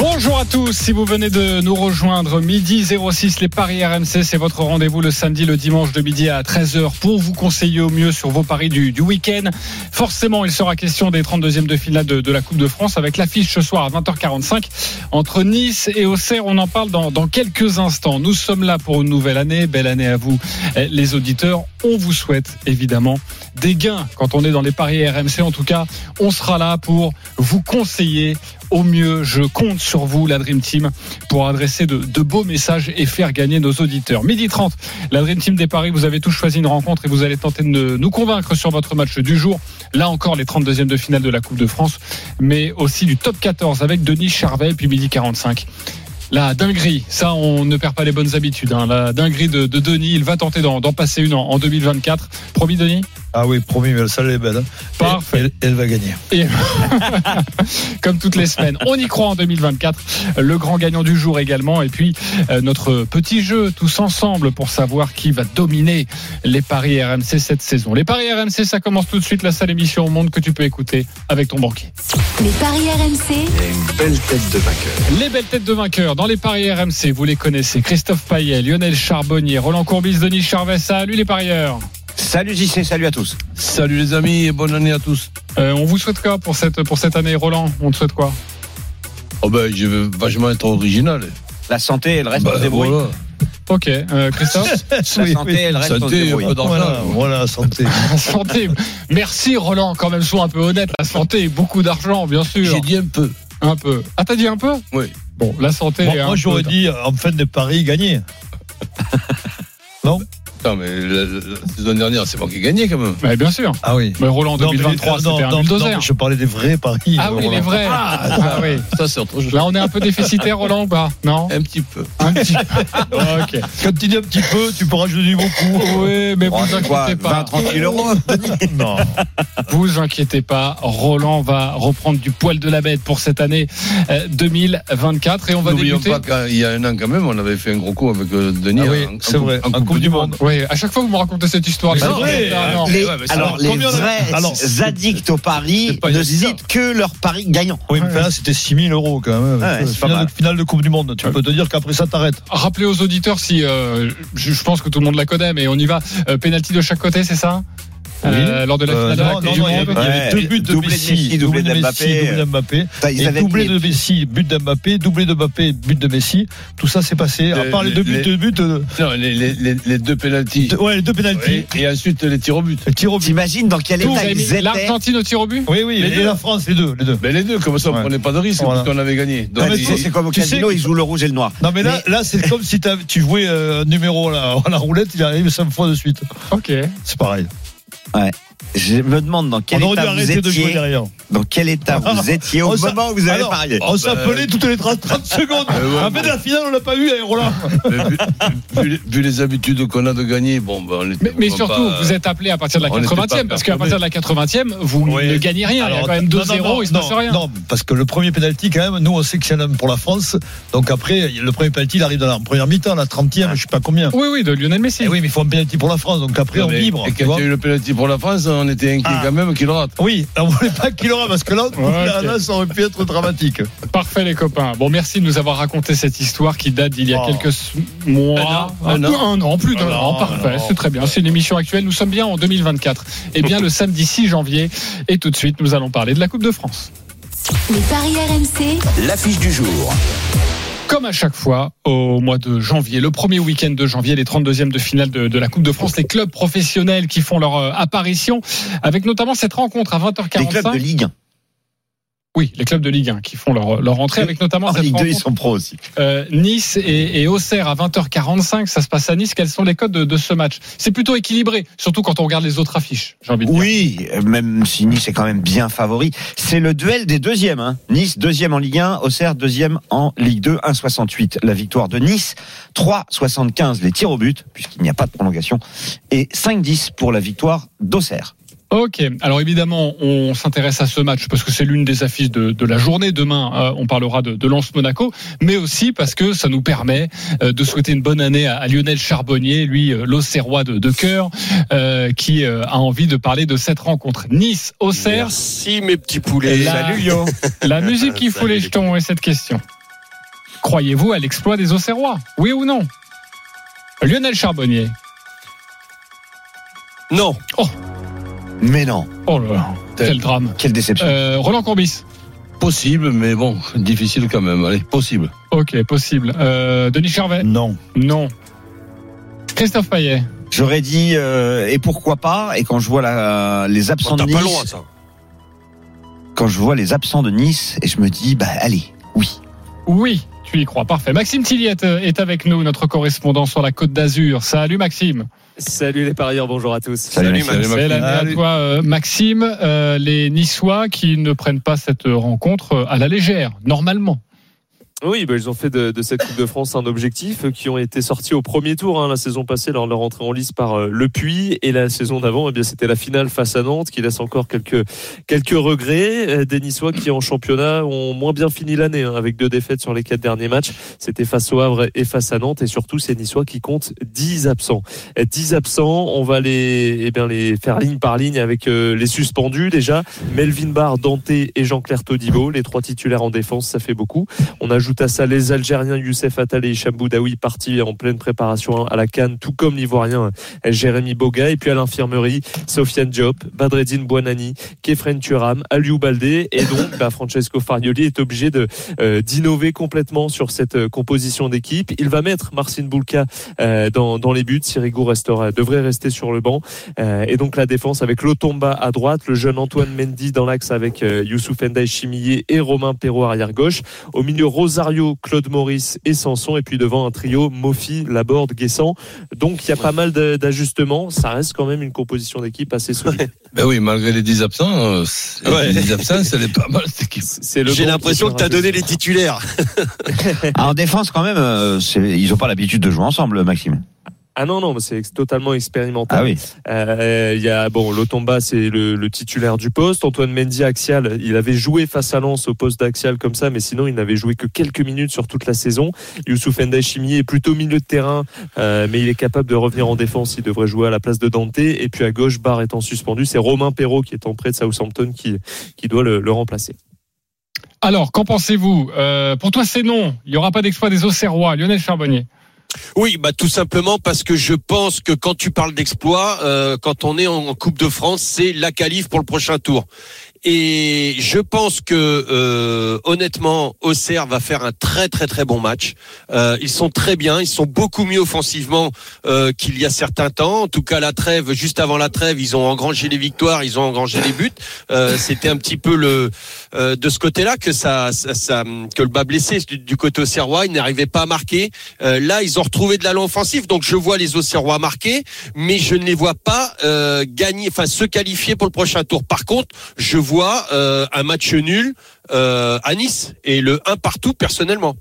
Bonjour à tous, si vous venez de nous rejoindre, midi 06, les Paris RMC, c'est votre rendez-vous le samedi, le dimanche de midi à 13h pour vous conseiller au mieux sur vos paris du, week-end. Forcément, il sera question des 32e de finale de, la Coupe de France avec l'affiche ce soir à 20h45 entre Nice et Auxerre. On en parle dans, dans quelques instants. Nous sommes là pour une nouvelle année, belle année à vous eh, les auditeurs. On vous souhaite évidemment des gains quand on est dans les paris RMC. En tout cas, on sera là pour vous conseiller au mieux. Je compte sur vous, la Dream Team, pour adresser de, beaux messages et faire gagner nos auditeurs. Midi 30, la Dream Team des Paris, vous avez tous choisi une rencontre et vous allez tenter de nous convaincre sur votre match du jour. Là encore, les 32e de finale de la Coupe de France, mais aussi du top 14 avec Denis Charvet, puis midi 45. La dinguerie, ça on ne perd pas les bonnes habitudes. Hein. La dinguerie de, de, Denis, il va tenter d'en passer une en, en 2024. Promis Denis? Ah oui, promis, mais ça elle est belle. Hein. Parfait. Elle, elle, va gagner. Et comme toutes les semaines, on y croit en 2024. Le grand gagnant du jour également. Et puis euh, notre petit jeu tous ensemble pour savoir qui va dominer les paris RMC cette saison. Les paris RMC, ça commence tout de suite. La seule émission au monde que tu peux écouter avec ton banquier. Les paris RMC. Et une belle tête de vainqueur. Les belles têtes de vainqueurs dans les paris RMC, vous les connaissez. Christophe Payet, Lionel Charbonnier, Roland Courbis, Denis Charvet. Salut les parieurs. Salut JC, salut à tous. Salut les amis et bonne année à tous. Euh, on vous souhaite quoi pour cette, pour cette année, Roland? On te souhaite quoi? Oh ben, je veux vachement être original. La santé, elle reste bah, débrouille. Voilà. Ok, euh, Christophe? La santé, elle reste au Santé, débrouille. un peu d'argent. Voilà. Voilà, santé. La santé. Merci Roland, quand même, sois un peu honnête. La santé, beaucoup d'argent, bien sûr. J'ai dit un peu. Un peu. Ah, t'as dit un peu? Oui. Bon, la santé. Moi, et un moi, j'aurais dit en fin de Paris gagner. non? Non, mais la, la saison dernière, c'est moi qui ai gagné quand même. Ouais, bien sûr. Ah oui. Mais Roland, en Non, mais- 2023, euh, non, c'était un bulldozer. non, Je parlais des vrais paris. Ah oui, Roland. les vrais. Ah, oui. Ça, c'est autre chose. Là, on est un peu déficitaire, Roland, ou pas Non Un petit peu. Un petit peu. Ok. Quand tu dis un petit peu, tu peux rajouter beaucoup. Oui, mais Oh, vous inquiétez 20, pas. 30 000 euros Non. Vous inquiétez pas, Roland va reprendre du poil de la bête pour cette année euh, 2024 et on va N'oublions débuter. pas qu'il y a un an, quand même, on avait fait un gros coup avec euh, Denis. Ah oui, c'est vrai. En En Coupe du Monde. Oui, à chaque fois vous me racontez cette histoire. Mais vrai. Ah, non. Les- ouais, mais alors, les vrais alors, addicts au pari ne citent que leurs paris gagnants. Oui, mais là, c'était 6 000 euros quand même. Ouais, c'est finale, de, finale de Coupe du Monde. Tu peux te dire qu'après ça t'arrêtes. Rappelez aux auditeurs si euh, je, je pense que tout le monde la connaît, mais on y va. Euh, penalty de chaque côté, c'est ça? Euh, Lors de la Euh, finale de la non, Coupe non, du non, il y Monde. avait, il y avait Ouais. deux buts de de Messi, doublé de de Messi, Mbappé. doublé de Mbappé. Et doublé les- de Messi, but de Mbappé, doublé de Mbappé, but de Messi. Tout ça s'est passé. À Les- part les deux buts, les- deux buts, euh, Non, les, les, les, les deux pénalties. de- ouais, les deux pénalties. Et, ensuite, les tirs au but. Le tir au but. T'imagines dans quel état ils étaient l'Argentine au tir au but Oui, oui, Les et deux. la France, les deux, les deux. Ben les deux, comme ça, on prenait pas de risque parce qu'on avait gagné. Mais c'est comme au casino, ils jouent le rouge et le noir. Non, mais là, là c'est comme si tu jouais euh, un numéro à la, à la roulette, il arrive cinq fois de suite. Ok. C'est pareil. Ouais. Je me demande dans quel On état vous arrêter de jouer étiez, derrière. dans quel état vous étiez au moment où vous avez Alors, parié. On bah, s'appelait toutes les 30, 30 secondes. Euh, ouais, en fait, bon. la finale, on l'a pas eu, hein, Roland. Vu, vu les- vu les habitudes qu'on a de gagner, bon, ben, on était Mais, surtout, pas- vous êtes appelé à partir de la on n'était 80e, pas parce qu'à partir de la 80e, vous Oui. ne gagnez rien. il y a quand même non, 2-0, non, non, il se passe rien. Non, parce que le premier penalty, quand même, nous, on sait en a un pour la France. Donc après, le premier penalty, il arrive dans la première mi-temps, la 30e, je sais pas combien. Oui, oui, de Lionel Messi. Eh oui, mais il faut un penalty pour la France. Donc après, on vibre. Et quand il y a eu le penalty pour la France, on était inquiet Ah. quand même qu'il rate. Oui, on voulait pas qu'il aura parce que là, ça aurait pu être dramatique. Parfait les copains. Bon, merci de nous avoir raconté cette histoire qui date d'il y a Oh. quelques mois, Un an, un an. un an, plus d'un Un an. Parfait, c'est très bien. C'est une émission actuelle. Nous sommes bien en 2024. Et bien le samedi 6 janvier. Et tout de suite, nous allons parler de la Coupe de France. Les paris RMC. L'affiche du jour. Comme à chaque fois, au mois de janvier, le premier week-end de janvier, les 32e de finale de, de la Coupe de France, les clubs professionnels qui font leur euh, apparition, avec notamment cette rencontre à 20h45. Les clubs de Ligue 1. Oui, les clubs de Ligue 1 qui font leur, leur entrée, avec notamment En cette Ligue 2, ils sont pros aussi. Euh, nice et, et Auxerre à 20h45, ça se passe à Nice. Quels sont les codes de, de ce match? C'est plutôt équilibré, surtout quand on regarde les autres affiches. J'ai envie de dire. Oui, même si Nice est quand même bien favori. C'est le duel des deuxièmes. Hein. Nice, deuxième en Ligue 1, Auxerre, deuxième en Ligue 2, 1,68. La victoire de Nice, 3,75 les tirs au but, puisqu'il n'y a pas de prolongation, et 5,10 pour la victoire d'Auxerre. Ok. Alors évidemment, on s'intéresse à ce match parce que c'est l'une des affiches de, de, la journée. Demain, euh, on parlera de, de Lens Monaco, mais aussi parce que ça nous permet euh, de souhaiter une bonne année à, à Lionel Charbonnier, lui, euh, l'Auxerrois de, de cœur, euh, qui euh, a envie de parler de cette rencontre. Nice, Auxerre. Merci mes petits poulets. La, Salut Yo. la musique qui fout les les jetons et cette question. Croyez-vous à l'exploit des Auxerrois? Oui ou non? Lionel Charbonnier. Non. Mais non. Oh là là, quel drame. Quelle déception. Euh, Roland Courbis. Possible, mais bon, difficile quand même. Allez, possible. Ok, possible. Euh, Denis Charvet Non. Non. Christophe Payet J'aurais dit euh, et pourquoi pas. Et quand je vois la, les absents Bon, de pas Nice, loin ça. quand je vois les absents de Nice, et je me dis bah allez, oui. Oui, tu y crois. Parfait. Maxime Tilliette est avec nous, notre correspondant sur la Côte d'Azur. Salut Maxime. Salut les parieurs, bonjour à tous. Salut, Maxime. Salut, Belle année à toi, euh, Maxime. Euh, les Niçois qui ne prennent pas cette rencontre euh, à la légère, normalement. Oui, bah, ils ont fait de, de cette Coupe de France un objectif, euh, qui ont été sortis au premier tour hein, la saison passée lors de leur entrée en lice par euh, Le Puy et la saison d'avant, eh bien c'était la finale face à Nantes qui laisse encore quelques quelques regrets. Euh, Des Niçois qui en championnat ont moins bien fini l'année hein, avec deux défaites sur les quatre derniers matchs. C'était face au Havre et face à Nantes et surtout ces Niçois qui comptent 10 absents. Euh, 10 absents, on va les eh bien les faire ligne par ligne avec euh, les suspendus déjà. Melvin Barr, Dante et Jean-Claire Todibo, les trois titulaires en défense, ça fait beaucoup. On ajoute à ça les Algériens Youssef Attal et Hicham Boudaoui partis en pleine préparation à la Cannes, tout comme l'Ivoirien Jérémy Boga. Et puis à l'infirmerie, Sofiane Diop, Badreddine Buonani, Kefren Turam, Aliou Baldé. Et donc, bah, Francesco Farioli est obligé de euh, d'innover complètement sur cette euh, composition d'équipe. Il va mettre Marcin Boulka euh, dans, les buts. Sirigu restera, devrait rester sur le banc. Euh, et donc la défense avec Lotomba à droite, le jeune Antoine Mendy dans l'axe avec euh, Youssouf Ndiaye Chimillé et Romain Perrault arrière gauche. Au milieu, Rosario, Claude Maurice et Sanson. Et puis devant un trio, Mofi, Laborde, Guessant. Donc il y a pas mal d'ajustements. Ça reste quand même une composition d'équipe assez solide. Ben oui, malgré les 10 absents, euh, Ouais. les 10 absents, ça n'est pas mal cette J'ai l'impression que t'as sera donné les titulaires. Ah, en défense quand même, euh, ils ont pas l'habitude de jouer ensemble, Maxime. Ah non, non, c'est totalement expérimental. Ah oui. Euh, Il y a bon, Lotomba, c'est le, le titulaire du poste. Antoine Mendy axial, il avait joué face à Lens au poste d'axial comme ça, mais sinon il n'avait joué que quelques minutes sur toute la saison. Youssouf Ndachimi est plutôt milieu de terrain, euh, mais il est capable de revenir en défense. Il devrait jouer à la place de Dante. Et puis à gauche, Barre étant suspendu, c'est Romain Perrault qui est en prêt de Southampton qui qui doit le, le remplacer. Alors, qu'en pensez-vous? Euh, Pour toi, c'est non. Il n'y aura pas d'exploit des Auxerrois. Lionel Charbonnier. Oui, bah tout simplement parce que je pense que quand tu parles d'exploit, euh, quand on est en Coupe de France, c'est la qualif pour le prochain tour. Et je pense que euh, honnêtement, Auxerre va faire un très très très bon match. Euh, ils sont très bien, ils sont beaucoup mieux offensivement euh, qu'il y a certains temps. En tout cas, la trêve, juste avant la trêve, ils ont engrangé les victoires, ils ont engrangé les buts. Euh, C'était un petit peu le euh, de ce côté-là que ça, ça, ça- que le bas blessé du, du côté auxerrois, ils n'arrivaient pas à marquer. Euh, là, ils ont retrouvé de l'allant offensif, donc je vois les Auxerrois marquer, mais je ne les vois pas gagner, enfin se qualifier pour le prochain tour. Par contre, je vois euh, un match nul euh, à Nice et le 1 partout personnellement.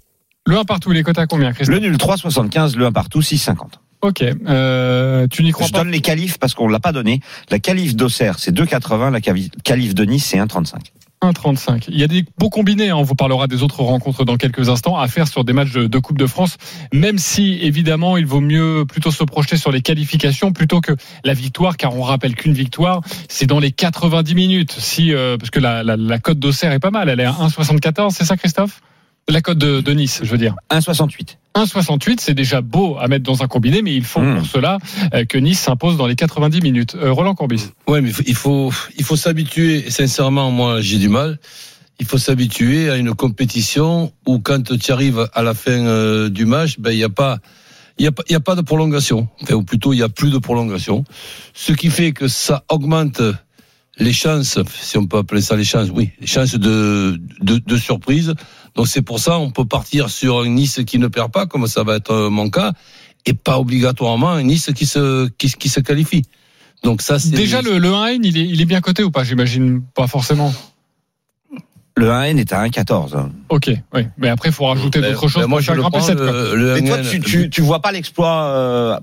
Le 1 partout, les cotes à combien, Christophe Le nul 3,75, le 1 partout, 6,50. Ok. Euh, tu n'y crois Je pas donne les qualifs parce qu'on l'a pas donné. La qualif d'Auxerre, c'est 2,80. La quali- qualif de Nice, c'est 1,35. 1,35. Il y a des beaux combinés, hein. on vous parlera des autres rencontres dans quelques instants, à faire sur des matchs de, Coupe de France, même si évidemment il vaut mieux plutôt se projeter sur les qualifications plutôt que la victoire, car on rappelle qu'une victoire, c'est dans les 90 minutes. Si, euh, parce que la, la, la cote d'Auxerre est pas mal, elle est à 1,74, c'est ça Christophe? La cote de, de Nice, je veux dire. 1,68. 1,68, c'est déjà beau à mettre dans un combiné, mais il faut Mmh. pour cela euh, que Nice s'impose dans les 90 minutes. Euh, Roland Courbis. Ouais, mais il faut, il faut s'habituer. et Sincèrement, moi, j'ai du mal. Il faut s'habituer à une compétition où quand tu arrives à la fin euh, du match, ben il y a pas, il y a pas, il y a pas de prolongation. Enfin, ou plutôt, il y a plus de prolongation. Ce qui fait que ça augmente les chances, si on peut appeler ça les chances, oui, les chances de, de, de surprise. Donc c'est pour ça on peut partir sur un Nice qui ne perd pas, comme ça va être mon cas, et pas obligatoirement un Nice qui se, qui, qui se qualifie. Donc ça, c'est Déjà, le, le 1N, il est, il est bien coté ou pas J'imagine pas forcément. Le 1N est à 1,14. Ok, oui. Mais après, il faut rajouter Ben, d'autres choses ben, moi, pour je le prends, cette cote. le, le Mais toi, tu, tu vois pas l'exploit euh,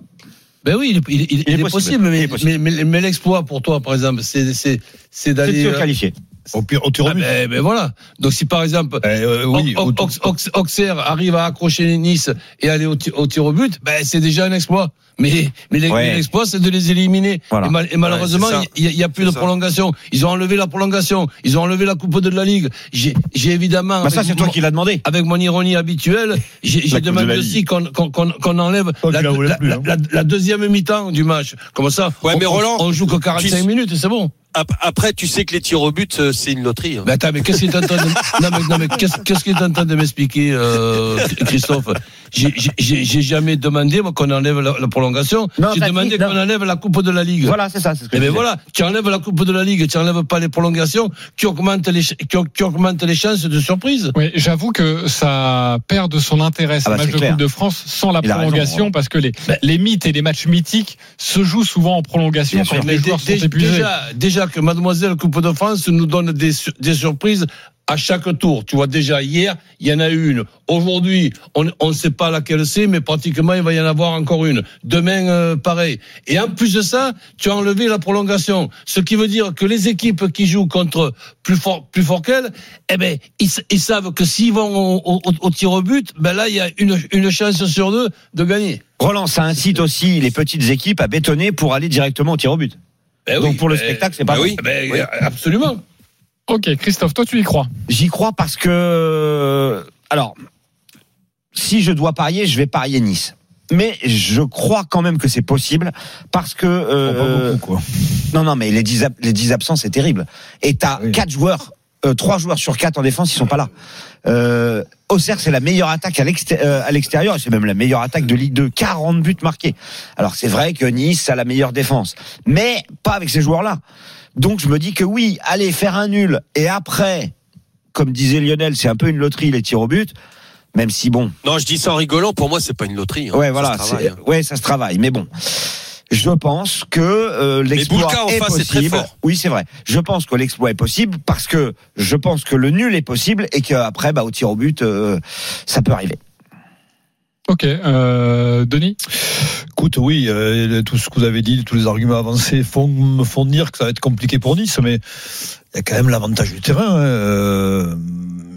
Ben oui, il, est- il est- il est Il est possible, possible. mais, l'exploit pour toi, par exemple, c'est c'est c'est de d'aller. se qualifier. Au pire, au tir au ah but. ben, ben voilà. Donc si par exemple Eh, euh, oui, Au- au- Au- Aux- Aux- Auxerre arrive à accrocher Nice et aller au, au tir au but, ben c'est déjà un exploit. Mais, mais l'ex- Ouais. l'exploit, c'est de les éliminer. Voilà. Et, mal- et malheureusement, Ouais, il n'y a, plus de ça. prolongation. Ils ont enlevé la prolongation. Ils ont enlevé la Coupe de la Ligue. J'ai j'ai évidemment. Bah, ça, c'est toi qui l'as demandé. avec mon ironie habituelle, j'ai de demandé la aussi qu'on qu'on- qu'on enlève tu la, la plus, la- hein. la- la deuxième mi-temps du match. Comme ça, Ouais, on, mais Roland, on joue que 45 tu- minutes et c'est bon. Ap- Après, tu sais que les tirs au but, euh, c'est une loterie. hein. Mais attends, mais qu'est-ce qu'il est en train de, non, mais, qu'il de m'expliquer, euh, Christophe? J'ai, j'ai, j'ai jamais demandé, moi, qu'on enlève la, la prolongation. Non, j'ai demandé qu'on enlève la Coupe de la Ligue. Voilà, c'est ça. c'est ce que Eh je ben disais. voilà, tu enlèves la Coupe de la Ligue, tu enlèves pas les prolongations, qui augmentent les, qui augmentent les chances de surprise. Oui, j'avoue que ça perd de son intérêt, ce Ah bah, match de clair. Coupe de France, sans la Il a raison, prolongation, parce que les, Ben- les mythes et les matchs mythiques se jouent souvent en prolongation quand sûr. les joueurs sont épuisés. déjà, déjà que Mademoiselle Coupe de France nous donne des, des surprises à chaque tour. Tu vois, déjà hier, il y en a eu une. Aujourd'hui, on ne sait pas laquelle c'est, mais pratiquement, il va y en avoir encore une. Demain, euh, pareil. Et en plus de ça, tu as enlevé la prolongation. Ce qui veut dire que les équipes qui jouent contre plus fort, plus fort qu'elles, eh ben, ils, ils savent que s'ils vont au, au- au tir au but, ben là, il y a une, une chance sur deux de gagner. Roland, ça incite aussi les petites équipes à bétonner pour aller directement au tir au but. Ben Donc oui, pour le ben- spectacle, c'est pas ben oui. ben, absolument. Ok, Christophe, toi tu y crois J'y crois parce que alors si je dois parier, je vais parier Nice. Mais je crois quand même que c'est possible parce que euh, Pas beaucoup, quoi. non non mais les 10 ab- les 10 absents c'est terrible et t'as Oui. quatre joueurs euh, trois joueurs sur quatre en défense ils sont pas là. Euh, Auxerre c'est la meilleure attaque à euh, l'extérieur et c'est même la meilleure attaque de Ligue 2 40 buts marqués. Alors c'est vrai que Nice a la meilleure défense mais pas avec ces joueurs là. Donc je me dis que oui, allez faire un nul et après comme disait Lionel, c'est un peu une loterie les tirs au but. Même si bon, Non, je dis ça en rigolant. Pour moi, c'est pas une loterie. hein. ouais Ça voilà, travaille, c'est- hein. ouais ça se travaille. Mais bon, je pense que euh, l'exploit est face est très possible. fort. Oui c'est vrai. Je pense que l'exploit est possible parce que je pense que le nul est possible et qu'après bah au tir au but euh, ça peut arriver. Ok, euh, Denis? Écoute, oui, euh, tout ce que vous avez dit, tous les arguments avancés font me font dire que ça va être compliqué pour Nice, mais il y a quand même l'avantage du terrain. hein, euh,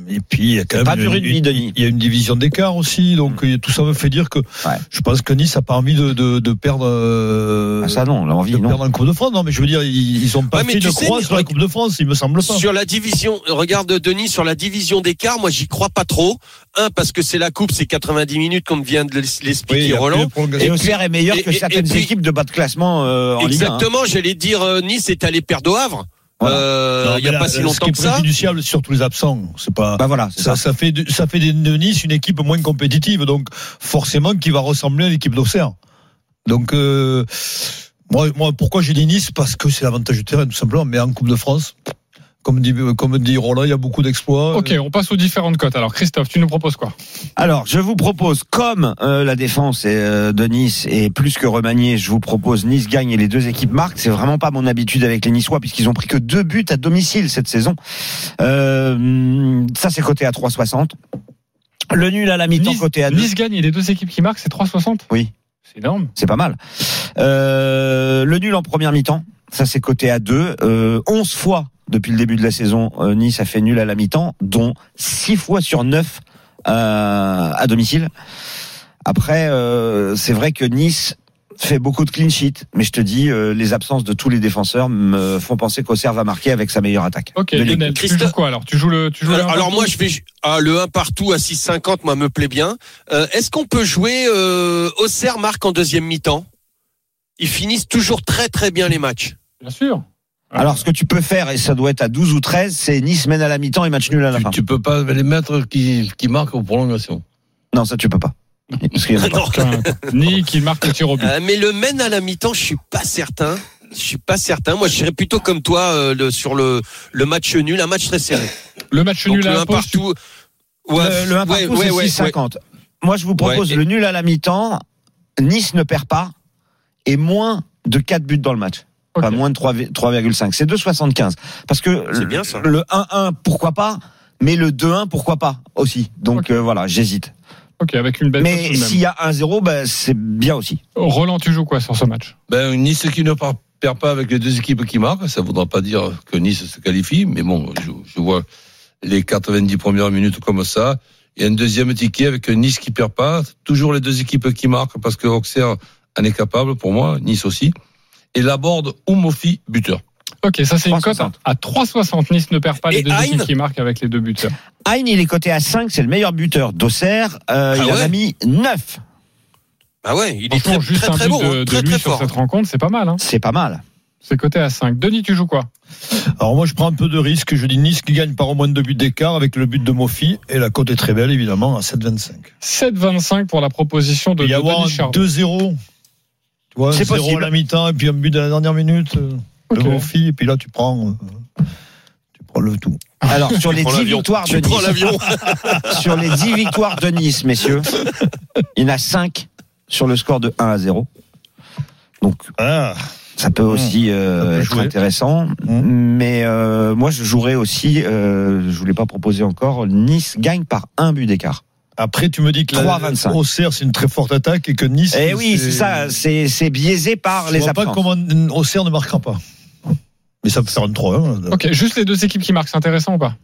et puis il y a quand même Pas du une- rugby, Denis. il y a une division d'écart aussi, donc euh, tout ça me fait dire que je pense que Nice a pas envie de, de, de perdre. euh, Ah, ça non, l'envie de non. perdre en Coupe de France. Non, mais je veux dire, ils, ils ont pas Ouais, fait de sais, croix sur la Coupe de France, il me semble pas. Sur la division, regarde Denis, sur la division d'écart, moi j'y crois pas trop. Un, parce que c'est la coupe, c'est 90 minutes comme vient de l'expliquer Oui, Roland. Et Auxerre est meilleur et- que et- certaines et puis- équipes de bas de classement euh, en Ligue 1. hein. Exactement, j'allais dire euh, Nice est allé perdre au Havre. Voilà. Euh, il y a pas si Ce longtemps qui est que ça. préjudiciable, c'est surtout les absents. C'est pas. Bah voilà, ça, ça. ça fait de, ça fait de Nice une équipe moins compétitive, donc forcément qui va ressembler à l'équipe d'Auxerre. Donc euh, moi, moi, pourquoi j'ai dit Nice? Parce que c'est l'avantage du terrain, tout simplement. Mais en Coupe de France, comme dit, comme dit Roland, il y a beaucoup d'exploits. Ok, on passe aux différentes cotes. Alors Christophe, tu nous proposes quoi? Alors, je vous propose, comme euh, la défense est, euh, de Nice est plus que remaniée, je vous propose Nice gagne et les deux équipes marquent. C'est vraiment pas mon habitude avec les Niçois puisqu'ils ont pris que deux buts à domicile cette saison. Euh, ça, c'est coté à 3,60. Le nul à la mi-temps Nice, coté à 2. Nice gagne et les deux équipes qui marquent, c'est 3,60 Oui. C'est énorme. C'est pas mal. Euh, le nul en première mi-temps, ça c'est coté à 2. Euh, 11 fois depuis le début de la saison, euh, Nice a fait nul à la mi-temps, dont 6 fois sur 9 euh, à domicile. Après, euh, c'est vrai que Nice fait beaucoup de clean sheet, mais je te dis, euh, les absences de tous les défenseurs me font penser qu'Auxerre va marquer avec sa meilleure attaque. Ok. Lionel, tu Christophe- joues quoi alors? Tu joues le, tu joues le Alors, alors partout moi je vais ah, le 1 partout à 6,50 moi me plaît bien. Euh, Est-ce qu'on peut jouer euh, Auxerre marque en deuxième mi-temps? Ils finissent toujours très très bien les matchs. Bien sûr. Alors, ce que tu peux faire, et ça doit être à 12 ou 13, c'est Nice mène à la mi-temps et match nul à la Tu, fin. tu peux pas les mettre qui, qui marquent aux prolongations. Non, ça tu peux pas. Parce qu'il y en a pas. Non. Qu'un- Ni qui marque le tir au but. Euh, mais le mène à la mi-temps, je suis pas certain. Je suis pas certain. Moi, je serais plutôt comme toi euh, le, sur le, le match nul, un match très serré. Le match Donc nul le à 1 la pause, tu- partout. Ouais, le, le 1 ouais, partout, ouais, c'est ouais, 6,50. Moi, je vous propose Ouais, et- le nul à la mi-temps. Nice ne perd pas et moins de 4 buts dans le match. Enfin, moins de 3 3,5. C'est 2,75. Parce que le- bien, ça. le 1-1, pourquoi pas, mais le 2-1, pourquoi pas aussi. Donc euh, voilà, j'hésite. Ok, avec une belle Mais s'il y a 1-0, ben, c'est bien aussi. Roland, tu joues quoi sur ce match? Ben, Nice qui ne perd pas avec les deux équipes qui marquent, ça ne voudra pas dire que Nice se qualifie, mais bon, je, je vois les 90 premières minutes comme ça. Et un deuxième ticket avec Nice qui perd pas, toujours les deux équipes qui marquent parce que Auxerre en est capable pour moi, Nice aussi. Et Laborde ou Mofi buteur. Ok, ça c'est une cote 3,60. à 3,60. Nice ne perd pas les Et deux Hein équipes qui marquent avec les deux buteurs. Hein, il est coté à 5, c'est le meilleur buteur d'Auxerre. Euh, il en a mis 9. Ah ouais, il est très juste très, un très but bon, de, hein, de très lui très sur fort. cette rencontre, c'est pas mal. Hein. C'est pas mal. C'est coté à 5. Denis, tu joues quoi? Alors moi je prends un peu de risque, je dis Nice qui gagne par au moins deux buts d'écart avec le but de Mofi et la cote est très belle évidemment à 7,25. 7,25 pour la proposition de, Il y de avoir Denis un Charvet. 2-0. C'est 0 possible. à la mi-temps et puis un but de la dernière minute euh, Ok. de Mofi et puis là tu prends euh, tu prends le tout. Alors, sur les prends 10 l'avion. victoires de Tu prends Nice, l'avion. sur les 10 victoires de Nice, messieurs, il y en a 5 sur le score de 1 à 0. Donc, Ah, ça peut aussi euh, Ça peut être jouer. intéressant. Mmh. Mais euh, moi, je jouerais aussi, euh, je voulais pas proposer encore, Nice gagne par un but d'écart. Après tu me dis que la 3,25. Auxerre c'est une très forte attaque et que Nice Eh oui, c'est ça, c'est c'est biaisé par Je les vois pas comment Auxerre ne marquera pas. Mais ça peut faire une 3-1. Ok, juste les deux équipes qui marquent, c'est intéressant ou pas?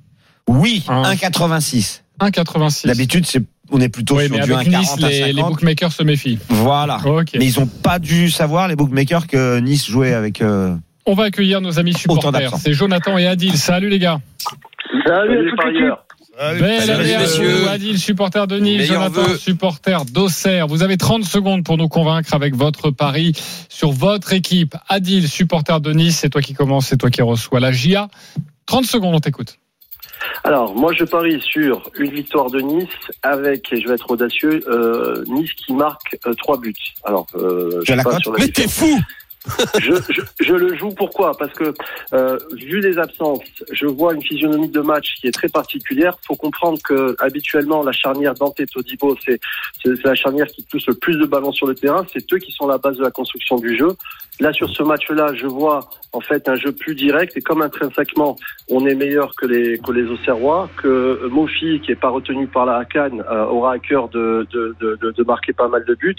Oui, Ah. 1,86. 1,86. D'habitude, c'est on est plutôt Oui, sur mais du avec 1,40 Nice, à les, 50. les bookmakers se méfient. Voilà. Ok. Mais ils ont pas dû savoir les bookmakers que Nice jouait avec. euh, On va accueillir nos amis Autant supporters. C'est Jonathan et Adil. Salut les gars. Salut, à toute Belle année à messieurs. vous, Adil, supporter de Nice, Meilleurs Jonathan, vœux. supporter d'Auxerre. Vous avez 30 secondes pour nous convaincre avec votre pari sur votre équipe. Adil, supporter de Nice, c'est toi qui commence, c'est toi qui reçois la GIA. 30 secondes, on t'écoute. Alors, moi, je parie sur une victoire de Nice avec, et je vais être audacieux, euh, Nice qui marque euh, trois buts. Alors, euh, je sais la pas sur la Mais t'es fou je, le joue pourquoi? Parce que euh, vu les absences, je vois une physionomie de match qui est très particulière. faut comprendre que habituellement la charnière Dante Todibo, c'est la charnière qui pousse le plus de ballons sur le terrain. C'est eux qui sont la base de la construction du jeu. Là sur ce match-là, je vois en fait un jeu plus direct et comme intrinsèquement on est meilleur que les que les Auxerrois, que Mofi qui est pas retenu par la Cannes euh, aura à cœur de, de, de, marquer pas mal de buts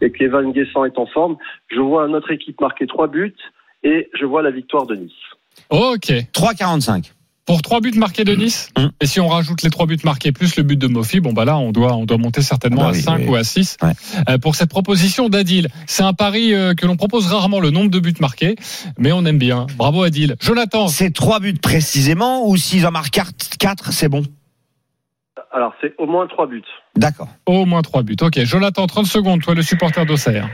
et qu'Evan Guessant est en forme. Je vois notre équipe marquer trois buts et je vois la victoire de Nice. Ok. 3,45. Pour trois buts marqués de Nice, Mmh. et si on rajoute les trois buts marqués plus le but de Mofi, bon bah là on doit on doit monter certainement Ah bah à oui, 5 oui. ou à 6 Ouais. Euh, pour cette proposition d'Adil. C'est un pari euh, que l'on propose rarement le nombre de buts marqués, mais on aime bien. Bravo Adil. Jonathan, C'est trois buts précisément ou s'ils en marquent 4, c'est bon? Alors c'est au moins trois buts. D'accord. au moins trois buts. Ok, Jonathan, 30 secondes, toi le supporter d'Auxerre.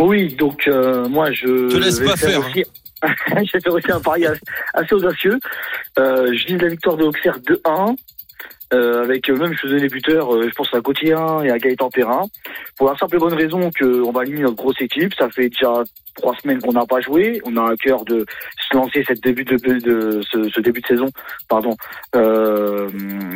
Oui, donc euh, moi je Te laisse vais pas faire, aussi, je vais faire aussi un pari assez, assez audacieux. Euh, je vise la victoire de Auxerre 2-1. Euh, avec euh, même je faisais les buteurs, euh, je pense à Gauthier 1 et à Gaëtan Perrin. Pour la simple et bonne raison qu'on va aligner notre grosse équipe. Ça fait déjà trois semaines qu'on n'a pas joué. On a à cœur de se lancer cette début de, de ce, ce début de saison, pardon, euh,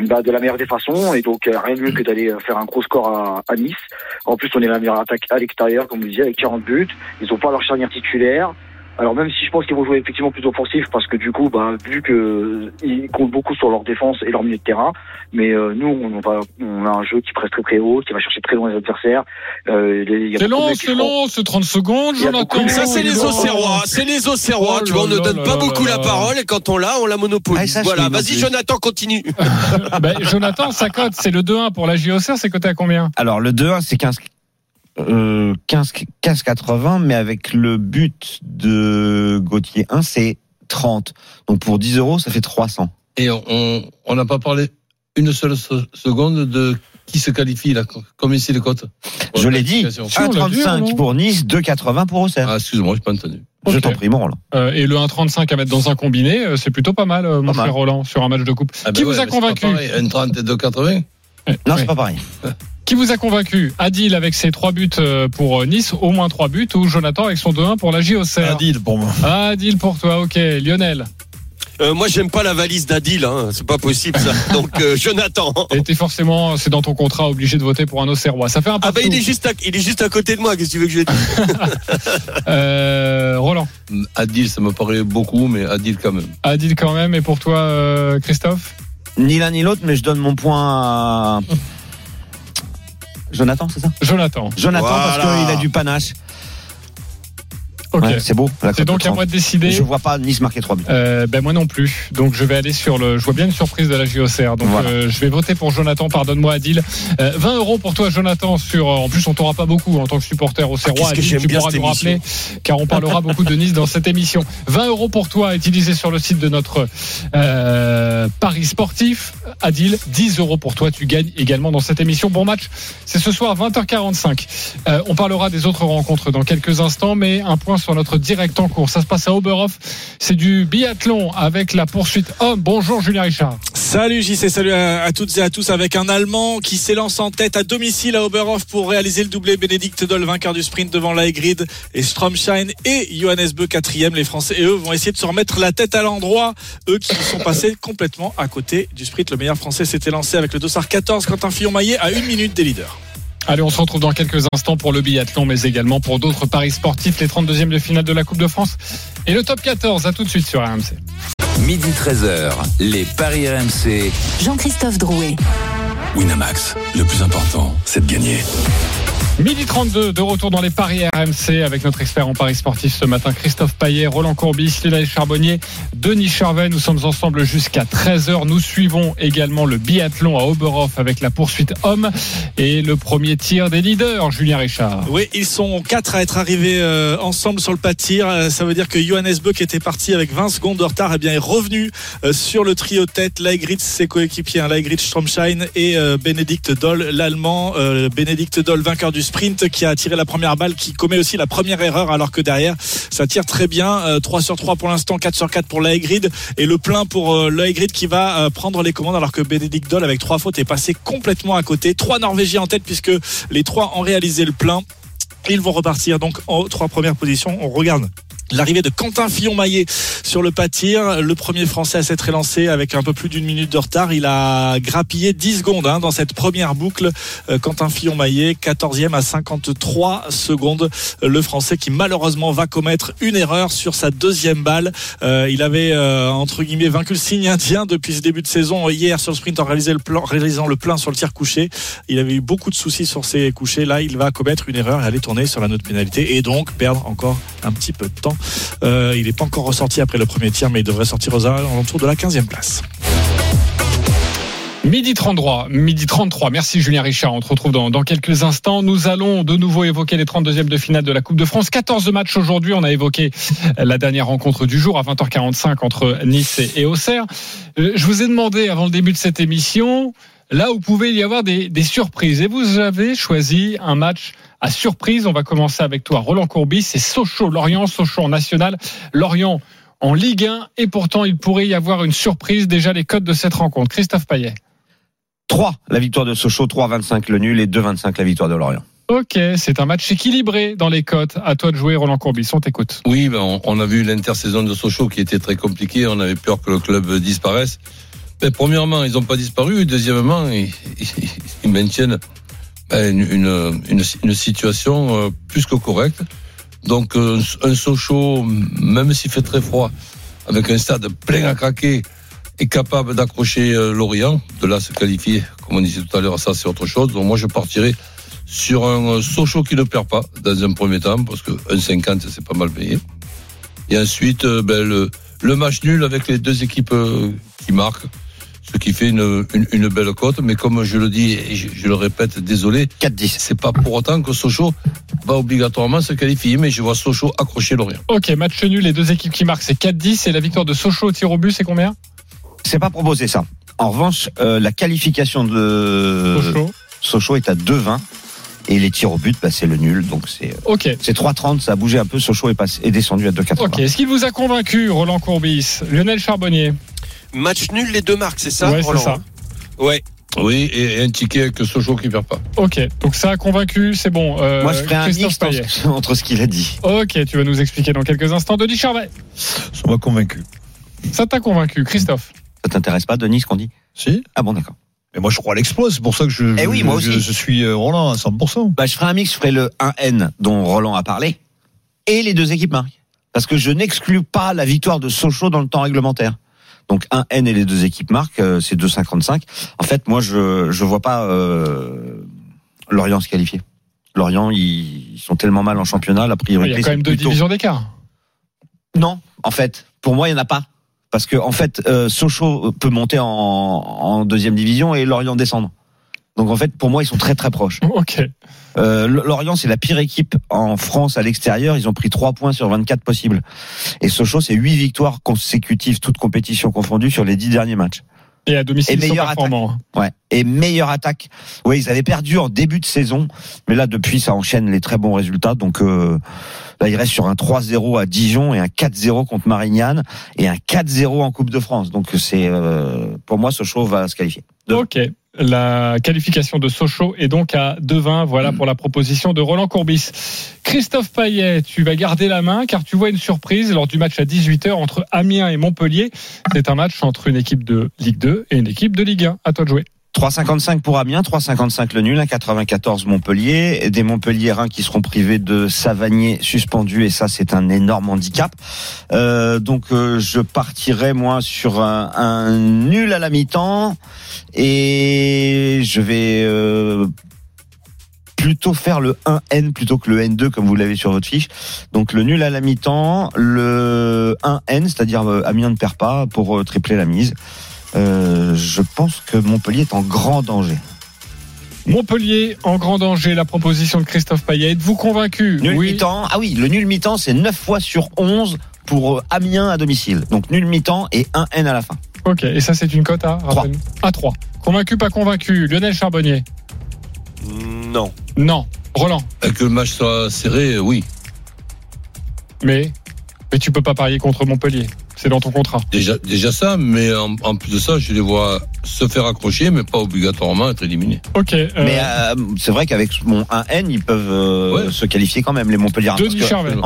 bah, de la meilleure des façons. Et donc euh, rien de mieux que d'aller faire un gros score à, à Nice. En plus, on est la meilleure attaque à l'extérieur, comme vous disiez, avec 40 buts. Ils n'ont pas leur charnière titulaire. Alors même si je pense qu'ils vont jouer effectivement plus offensif parce que du coup, bah, vu que euh, ils comptent beaucoup sur leur défense et leur milieu de terrain, mais euh, nous on va, on a un jeu qui presse très très haut, qui va chercher très loin les adversaires. Euh, C'est long, c'est long, c'est 30 secondes, Jonathan. Ça, c'est les Auxerrois. C'est les Auxerrois. Oh tu vois, on ne donne pas beaucoup la parole et quand on l'a, on la monopolise. Ah, voilà. Vas-y. Jonathan, continue. Ben, Jonathan, sa cote, c'est le 2-1 pour la JOCR, c'est coté à combien? Alors le 2-1 c'est 15 euh, 15 15 80 mais avec le but de Gauthier 1 c'est 30. Donc pour 10 euros ça fait 300. Et on n'a pas parlé une seule se- seconde de qui se qualifie là. Combien c'est les cotes Je la l'ai dit. qualification. Si, on l'a dit, 1,35 non pour Nice, 2,80 pour Auxerre. Ah, excuse-moi, j'ai pas entendu. Je t'en prie, mon Roland. Euh, Et le 1,35 à mettre dans un combiné, euh, c'est plutôt pas mal, euh, mon Pas mal. cher Roland, sur un match de coupe. Ah ben Qui vous ouais, a convaincu pareil. Un 30 et 2,80 Non, Ouais. c'est pas pareil. Qui vous a convaincu? Adil avec ses 3 buts euh, pour euh, Nice, au moins 3 buts, ou Jonathan avec son 2-1 pour la JOCR Adil pour moi. Adil pour toi, ok. Lionel, Euh, moi, j'aime pas la valise d'Adil. Hein. C'est pas possible ça. Donc, euh, Jonathan. et t'es forcément, c'est dans ton contrat, obligé de voter pour un Auxerrois. Ça fait un Ah bah il est juste à, il est juste à côté de moi. Qu'est-ce que tu veux que je dise? Euh, Roland, Adil, ça me paraît beaucoup, mais Adil quand même. Adil quand même, et pour toi, euh, Christophe? Ni l'un ni l'autre, mais je donne mon point à, Jonathan, c'est ça? Jonathan. Jonathan, Voilà. parce qu'il a du panache. Ouais, c'est beau. C'est donc à 30. moi de décider. Je vois pas Nice marquer 3 buts. Euh, ben moi non plus. Donc je vais aller sur le. Je vois bien une surprise de la JOCR. Donc Voilà. euh, je vais voter pour Jonathan. Pardonne-moi Adil. Euh, 20 euros pour toi Jonathan. Sur. euh, En plus on t'aura pas beaucoup en tant que supporter au Serrois. que Adil, j'aime tu pourras nous rappeler car on parlera beaucoup de Nice dans cette émission. 20 euros pour toi utilisé sur le site de notre euh, Paris sportif. Adil, 10 euros pour toi. Tu gagnes également dans cette émission. Bon match. C'est ce soir 20h45. Euh, on parlera des autres rencontres dans quelques instants, mais un point sur notre direct en cours. Ça se passe à Oberhof. C'est du biathlon avec la poursuite homme. Bonjour Julien Richard. Salut JC, salut à, toutes et à tous avec un Allemand qui s'élance en tête à domicile à Oberhof pour réaliser le doublé Bénédicte Doll, vainqueur du sprint devant Laegrid et Stromschein et Johannes Beu quatrième. Les Français et eux vont essayer de se remettre la tête à l'endroit. Eux qui sont passés complètement à côté du sprint. Le meilleur Français s'était lancé avec le dossard 14 Quentin Fillon-Maillet à une minute des leaders. Allez, on se retrouve dans quelques instants pour le biathlon, mais également pour d'autres paris sportifs, les 32e de finale de la Coupe de France et le top 14. À tout de suite sur RMC. Midi 13h, les Paris RMC. Jean-Christophe Drouet. Winamax, le plus important, c'est de gagner. Midi 32, de retour dans les paris RMC avec notre expert en paris sportif ce matin, Christophe Paillet, Roland Courbis, Lionel Charbonnier, Denis Charvet. Nous sommes ensemble jusqu'à 13h. Nous suivons également le biathlon à Oberhof avec la poursuite homme et le premier tir des leaders, Julien Richard. Oui, ils sont quatre à être arrivés euh, ensemble sur le pas de tir. Euh, Ça veut dire que Johannes qui était parti avec 20 secondes de retard, eh bien, est revenu euh, sur le trio tête. Laegrit, ses coéquipiers, hein, Laegrit, Stromschein et Bénédicte Doll, l'Allemand. Bénédicte Doll, vainqueur du sprint, qui a tiré la première balle, qui commet aussi la première erreur, alors que derrière, ça tire très bien. Euh, 3 sur 3 pour l'instant, 4 sur 4 pour Laegrid et le plein pour euh, Laegrid qui va euh, prendre les commandes, alors que Bénédicte Doll, avec trois fautes, est passé complètement à côté. Trois Norvégiens en tête, puisque les trois ont réalisé le plein. Ils vont repartir donc en trois premières positions. On regarde. L'arrivée de Quentin Fillon-Maillet sur le pas de tir, le premier Français à s'être lancé avec un peu plus d'une minute de retard. Il a grappillé 10 secondes hein, dans cette première boucle. Euh, Quentin Fillon-Maillet, 14e à 53 secondes. Le Français qui malheureusement va commettre une erreur sur sa deuxième balle. Euh, il avait euh, entre guillemets vaincu le signe indien depuis ce début de saison hier sur le sprint en réalisant le, plan, réalisant le plein sur le tir couché. Il avait eu beaucoup de soucis sur ses couchés. Là, il va commettre une erreur et aller tourner sur la note pénalité et donc perdre encore un petit peu de temps. Euh, il n'est pas encore ressorti après le premier tir, mais il devrait sortir aux alentours de la 15e place. Midi 33, midi 33. Merci Julien Richard. On se retrouve dans, quelques instants. Nous allons de nouveau évoquer les 32e de finale de la Coupe de France. 14 matchs aujourd'hui. On a évoqué la dernière rencontre du jour à 20h45 entre Nice et, Auxerre. Euh, Je vous ai demandé avant le début de cette émission là où pouvait y avoir des surprises. Et vous avez choisi un match à surprise. On va commencer avec toi, Roland Courbis. C'est Sochaux-Lorient, Sochaux en national. Lorient en Ligue 1. Et pourtant, il pourrait y avoir une surprise. Déjà, les codes de cette rencontre. Christophe Payet. 3, la victoire de Sochaux, 3-25 le nul et 2-25 la victoire de Lorient. Ok, c'est un match équilibré dans les cotes. À toi de jouer, Roland Courbis. On t'écoute. Oui, ben on, on a vu l'intersaison de Sochaux qui était très compliquée. On avait peur que le club disparaisse. Ben, premièrement, ils n'ont pas disparu. Deuxièmement, ils, ils- ils maintiennent une, une, une, situation euh, plus que correcte. Donc, euh, un Sochaux, même s'il fait très froid, avec un stade plein à craquer, est capable d'accrocher euh, Lorient. De là, se qualifier, comme on disait tout à l'heure, ça c'est autre chose. Donc, moi, je partirais sur un Sochaux qui ne perd pas dans un premier temps, parce que 1,50 c'est pas mal payé. Et ensuite, ben, le, le match nul avec les deux équipes qui marquent, ce qui fait une, une, une belle cote. Mais comme je le dis et je, je le répète, désolé, 4-10. c'est pas pour autant que Sochaux va obligatoirement se qualifier, mais je vois Sochaux accrocher Lorient. Ok, match nul. Les deux équipes qui marquent, c'est 4-10. Et la victoire de Sochaux au tir au but, c'est combien? C'est pas proposé ça. En revanche, euh, la qualification de Sochaux. Sochaux est à 2-20 et les tirs au but, bah, c'est le nul. Donc c'est euh, Ok. c'est 3-30, ça a bougé un peu. Sochaux est, passé, est descendu à 2-80. Ok. Est-ce qu'il vous a convaincu, Roland Courbis? Lionel Charbonnier? Match nul, les deux marques, c'est ça Ouais, c'est Roland ça. Ouais. Oui, et, un ticket avec Sochaux qui perd pas. Ok. Donc ça a convaincu, c'est bon. Euh, Moi, je ferai un mix entre, ce qu'il a dit. Ok, tu vas nous expliquer dans quelques instants. Denis Charvet, Ça m'a convaincu. ça t'a convaincu, Christophe Ça t'intéresse pas, Denis, ce qu'on dit? Si Ah bon, d'accord. Mais moi, je crois à l'exploit. C'est pour ça que je, Eh je- oui, moi je, aussi. je suis euh, Roland à 100%. Bah, je ferai un mix, je ferai le 1N dont Roland a parlé et les deux équipes marquent. Parce que je n'exclus pas la victoire de Sochaux dans le temps réglementaire. Donc 1N et les deux équipes marquent, euh, c'est 2,55. En fait, moi, je je vois pas euh, Lorient se qualifier. Lorient, ils ils sont tellement mal en championnat, la Il priorité. y a quand même deux plutôt- divisions d'écart. Non, en fait, pour moi, il n'y en a pas. Parce que en fait, euh, Sochaux peut monter en, en deuxième division et Lorient descendre. Donc en fait, pour moi, ils sont très très proches. Ok. Euh, Lorient, c'est la pire équipe en France à l'extérieur. Ils ont pris 3 points sur 24 possibles. Et Sochaux, c'est 8 victoires consécutives, toutes compétitions confondues, sur les 10 derniers matchs. Et à domicile, Et ils meilleure performants. Ouais. Et meilleure attaque. Oui, ils avaient perdu en début de saison, mais là depuis ça enchaîne les très bons résultats. Donc euh, là, il reste sur un 3-0 à Dijon et un 4-0 contre Marignane et un 4-0 en Coupe de France. Donc c'est euh, pour moi Sochaux va se qualifier. Ok. La qualification de Sochaux est donc à 2-20. Voilà pour la proposition de Roland Courbis. Christophe Payet, tu vas garder la main car tu vois une surprise lors du match à 18h entre Amiens et Montpellier. C'est un match entre une équipe de Ligue 2 et une équipe de Ligue 1. À toi de jouer. 3,55 pour Amiens, 3,55 le nul, 1,94 Montpellier, des Montpelliérains qui seront privés de Savanier suspendu, et ça c'est un énorme handicap. Euh, donc euh, je partirai moi sur un, nul à la mi-temps, et je vais euh, plutôt faire le 1N plutôt que le N2 comme vous l'avez sur votre fiche. Donc le nul à la mi-temps, le 1N, c'est-à-dire Amiens ne perd pas pour tripler la mise. Euh, je pense que Montpellier est en grand danger. Montpellier en grand danger. La proposition de Christophe Payet. Êtes-vous convaincu Nul Oui. mi-temps. Ah oui, le nul mi-temps, c'est 9 fois sur 11 pour euh, Amiens à domicile. Donc nul mi-temps et 1 N à la fin. Ok. Et ça, c'est une cote à rappelle-nous. À 3. Convaincu, pas convaincu. Lionel Charbonnier. Non. Non. Roland. Et que le match soit serré, euh, oui. Mais, mais tu peux pas parier contre Montpellier. C'est dans ton contrat. Déjà, déjà ça, mais en, en plus de ça, je les vois se faire accrocher, mais pas obligatoirement être éliminés. Ok. euh, Mais euh, c'est vrai qu'avec mon 1 N, ils peuvent euh, se qualifier quand même, les Montpellier. En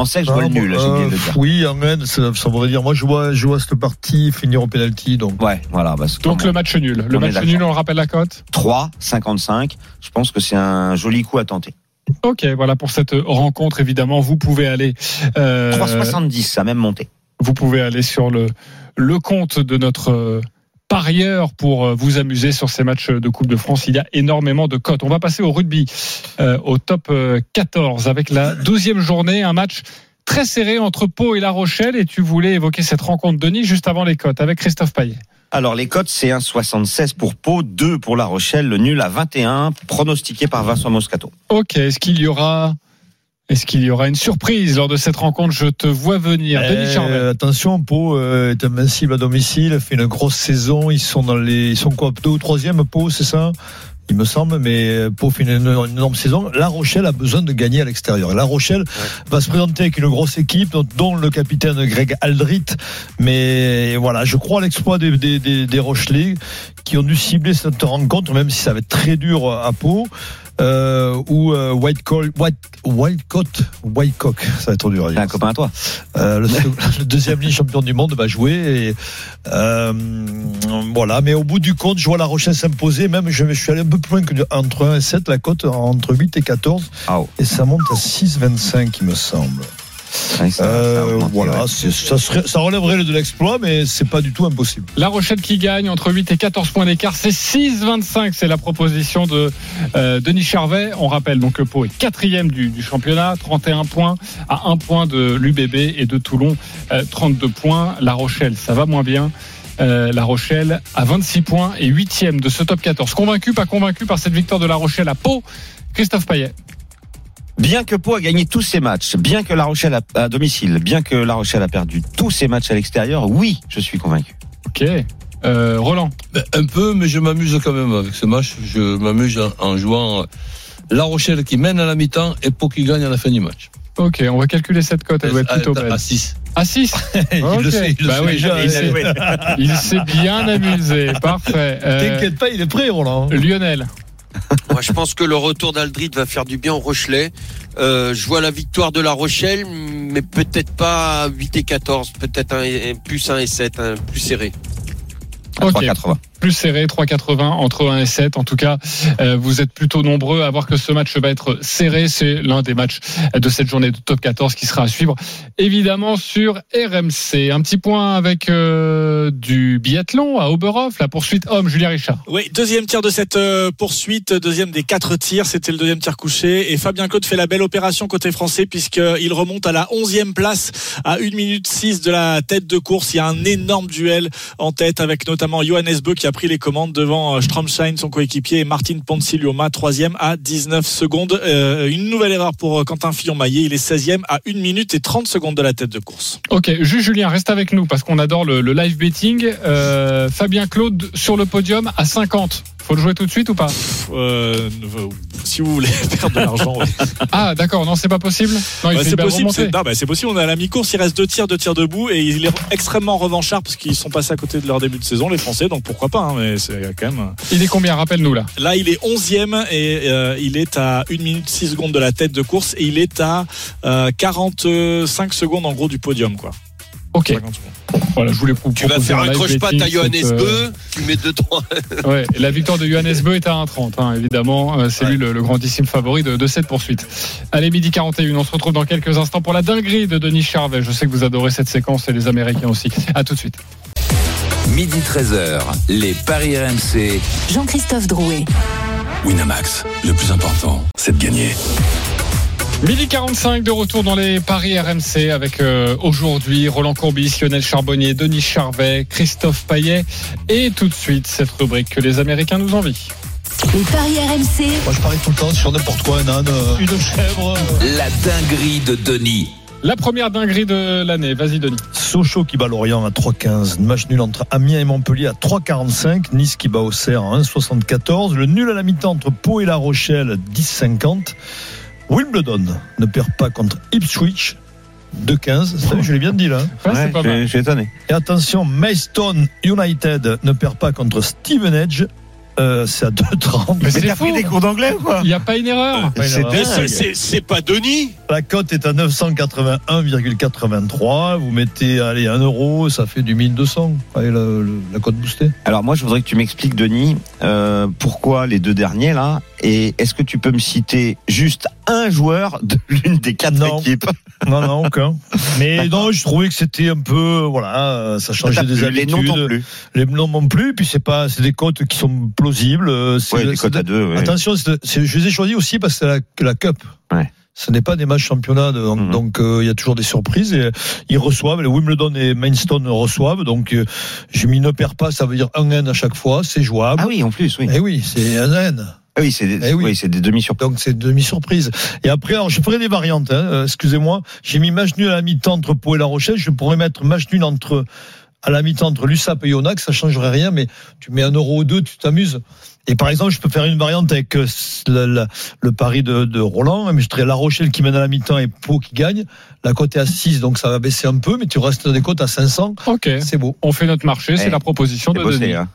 16, je vois le Ah, nul, j'ai oublié de le dire. Oui, en N, ça, ça voudrait dire. Moi, je vois, je vois cette partie finir au penalty. Donc. Ouais, voilà. Bah, donc le match nul. Le On match nul, on rappelle la cote 3, 55. Je pense que c'est un joli coup à tenter. Ok, voilà pour cette rencontre. Évidemment, vous pouvez aller. euh, 3,70, ça a même monté. Vous pouvez aller sur le, le compte de notre euh, parieur pour euh, vous amuser sur ces matchs de Coupe de France. Il y a énormément de cotes. On va passer au rugby, euh, au top euh, 14, avec la 12e journée, un match très serré entre Pau et La Rochelle. Et tu voulais évoquer cette rencontre, Denis, juste avant les cotes, avec Christophe Payet. Alors les cotes, c'est 1,76 pour Pau, 2 pour La Rochelle, le nul à 21, pronostiqué par Vincent Moscato. Ok, est-ce qu'il y aura... Est-ce qu'il y aura une surprise lors de cette rencontre Je te vois venir. Denis Euh, attention, Pau euh, est invincible à domicile, fait une grosse saison. Ils sont dans les, ils sont quoi, deux ou troisième Pau, c'est ça? Il me semble, mais Pau fait une, une énorme saison. La Rochelle a besoin de gagner à l'extérieur. La Rochelle va se présenter avec une grosse équipe, dont, dont le capitaine Greg Aldrit. Mais voilà, je crois à l'exploit des, des, des, des Rochelais qui ont dû cibler cette rencontre, même si ça va être très dur à Pau. Euh, où euh, White Col- White Wildcoat Whitecock ça va être dur. C'est un copain à toi. Euh, le, le deuxième ligne champion du monde va jouer et euh, voilà. Mais au bout du compte je vois la Rochelle s'imposer. Même je, je suis allé un peu plus loin que entre 1 et 7 la cote entre 8 et 14 et ça monte à 6,25 il me semble Euh, voilà c'est- ça, serait, ça relèverait de l'exploit mais c'est pas du tout impossible La Rochelle qui gagne entre 8 et 14 points d'écart, c'est 6-25, c'est la proposition de euh, Denis Charvet. On rappelle donc que Pau est quatrième du, du championnat, 31 points à 1 point de l'UBB et de Toulon, euh, 32 points. La Rochelle, ça va moins bien. Euh, la Rochelle à 26 points et 8 de ce top 14. Convaincu, pas convaincu par cette victoire de La Rochelle à Pau Christophe Payet. Bien que Pau a gagné tous ses matchs, bien que La Rochelle a, à domicile, bien que La Rochelle a perdu tous ses matchs à l'extérieur, oui, je suis convaincu. Ok. Euh, Roland Ben, Un peu, mais je m'amuse quand même avec ce match. Je m'amuse en, en jouant euh, La Rochelle qui mène à la mi-temps et Pau qui gagne à la fin du match. Ok, on va calculer cette cote, elle doit être plutôt belle. À 6. À 6 Il le sait, Bah oui, il s'est bien amusé. Parfait. Euh, t'inquiète pas il est prêt Roland Lionel. Moi, je pense que le retour d'Aldrit va faire du bien au Rochelet. Euh, je vois la victoire de La Rochelle, mais peut-être pas 8 et 14, peut-être un, plus 1 et 7, un plus serré. Ok. 3,80. Plus serré, 3,80 entre 1 et 7. En tout cas, euh, vous êtes plutôt nombreux à voir que ce match va être serré. C'est l'un des matchs de cette journée de top 14 qui sera à suivre évidemment sur RMC. Un petit point avec euh, du biathlon à Oberhof, la poursuite homme, Julien Richard. Oui, deuxième tir de cette euh, poursuite, deuxième des quatre tirs, c'était le deuxième tir couché. Et Fabien Claude fait la belle opération côté français puisqu'il remonte à la onzième place à 1 minute 6 de la tête de course. Il y a un énorme duel en tête avec notamment Johannes Beu qui a pris les commandes devant euh, Stromschein, son coéquipier, et Martin Ponzilioma, troisième à 19 secondes. Euh, une nouvelle erreur pour euh, Quentin Fillon-Maillet. Il est 16e à 1 minute et 30 secondes de la tête de course. Ok, juste Julien, reste avec nous parce qu'on adore le, live betting. Fabien Claude sur le podium à 50. Faut le jouer tout de suite ou pas Euh, si vous voulez perdre de l'argent. Ah d'accord, non c'est pas possible. Fait c'est possible. C'est bah, c'est possible. On est à la mi-course. Il reste deux tirs, deux tirs debout, et il est extrêmement revanchard parce qu'ils sont passés à côté de leur début de saison, les Français. Donc pourquoi pas hein, Mais c'est quand même. Il est combien Rappelle-nous là? Là, il est 11e et euh, il est à 1 minute 6 secondes de la tête de course et il est à euh, 45 secondes en gros du podium, quoi. Ok. Voilà, je voulais vous Tu vas faire un croche-patte betting, à Johannes cette, euh, Beu, tu mets 2-3. Ouais, la victoire de Johannes Beu est à 1,30, hein, évidemment. Euh, C'est lui le, le grandissime favori de, de cette poursuite. Allez, midi 41, on se retrouve dans quelques instants pour la dinguerie de Denis Charvet. Je sais que vous adorez cette séquence et les Américains aussi. À tout de suite. Midi 13h, les Paris RMC. Jean-Christophe Drouet. Winamax, le plus important, c'est de gagner. Midi 45 de retour dans les Paris RMC avec euh, aujourd'hui Roland Courbis, Lionel Charbonnier, Denis Charvet, Christophe Paillet et tout de suite cette rubrique que les Américains nous envient. Les paris RMC. Moi, je parie tout le temps sur n'importe quoi, un âne, euh, une chèvre. La dinguerie de Denis. La première dinguerie de l'année, vas-y Denis. Sochaux qui bat Lorient à 3,15. Match nul entre Amiens et Montpellier à 3,45. Nice qui bat Auxerre à 1,74. Le nul à la mi-temps entre Pau et La Rochelle, 10,50. Wimbledon ne perd pas contre Ipswich, 2,15. Ça, Je l'ai bien dit là. hein. Ouais, pas mal. étonné. Et attention, Maystone United ne perd pas contre Stevenage. Euh, c'est à 2,30. Mais c'est fou. cours d'anglais ou quoi Il n'y a pas une erreur. Une C'est. Mais pas Denis La cote est à 981,83. Vous mettez allez, 1 euro, ça fait du 1200. Allez, la, le- la cote boostée. Alors moi, je voudrais que tu m'expliques, Denis, euh, pourquoi les deux derniers là, et est-ce que tu peux me citer juste un joueur de l'une des quatre Non. équipes Non, non, aucun. Mais non, je trouvais que c'était un peu, voilà, ça changeait des Les habitudes. noms non plus. Les noms non plus. Puis c'est pas, c'est des cotes qui sont plausibles. euh, c'est- Ouais, des cotes à deux. ouais. Attention, je les ai choisis aussi parce que c'est la, Cup. Ouais. Ce n'est pas des matchs donc Mhm. donc, euh, il y a toujours des surprises. Et ils reçoivent, les Wimbledon et Mainstone reçoivent. Donc euh, j'ai mis ne perds pas, ça veut dire un N à chaque fois, c'est jouable. Ah oui, en plus, oui. Eh oui, c'est un N. Ah oui, c'est des, Eh oui. oui, c'est des demi sur. Donc c'est demi-surprise. Et après, alors, je ferai des variantes. Hein, euh, excusez-moi, j'ai mis match nul à la mi-temps entre Pau et La Rochelle. Je pourrais mettre match nul entre à la mi-temps entre l'USAP et Yonax. Ça changerait rien, mais tu mets un euro ou deux, tu t'amuses. Et par exemple, je peux faire une variante avec euh, le, le- le pari de, de Roland. hein, Mais je dirais La Rochelle qui mène à la mi-temps et Pau qui gagne. La cote est à 6, donc ça va baisser un peu, mais tu restes dans des cotes à 500. Ok. C'est beau. On fait notre marché, c'est Eh, la proposition de bossé, Denis. hein.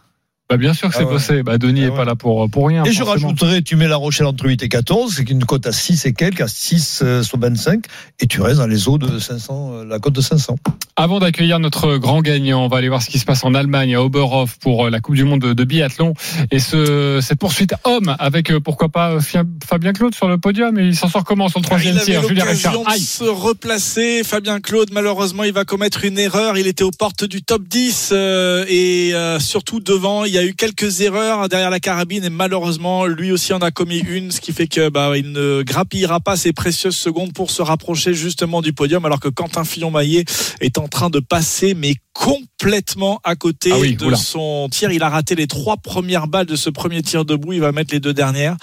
Bah, bien sûr que Ah c'est ouais. bossé. Bah, Denis Ah est ouais. pas là pour, pour rien. Et je rajouterai, tu mets La Rochelle entre 8 et 14, c'est une cote à 6 et quelques, à 6 euh, sur 25, et tu restes dans les eaux de 500, euh, la cote de 500. Avant d'accueillir notre grand gagnant, on va aller voir ce qui se passe en Allemagne, à Oberhof, pour euh, la Coupe du Monde de, de biathlon. Et ce, cette poursuite homme, avec euh, pourquoi pas euh, Fabien Claude sur le podium. Et il s'en sort comment sur le troisième tir Julien Richard. de se replacer. Fabien Claude, malheureusement, il va commettre une erreur. Il était aux portes du top 10 euh, et euh, surtout devant, il y a eu quelques erreurs derrière la carabine et malheureusement, lui aussi en a commis une, ce qui fait que bah, il ne grappillera pas ces précieuses secondes pour se rapprocher justement du podium, alors que Quentin Fillon-Maillet est en train de passer, mais complètement à côté Ah oui, de oula. son tir. Il a raté les trois premières balles de ce premier tir debout. Il va mettre les deux dernières.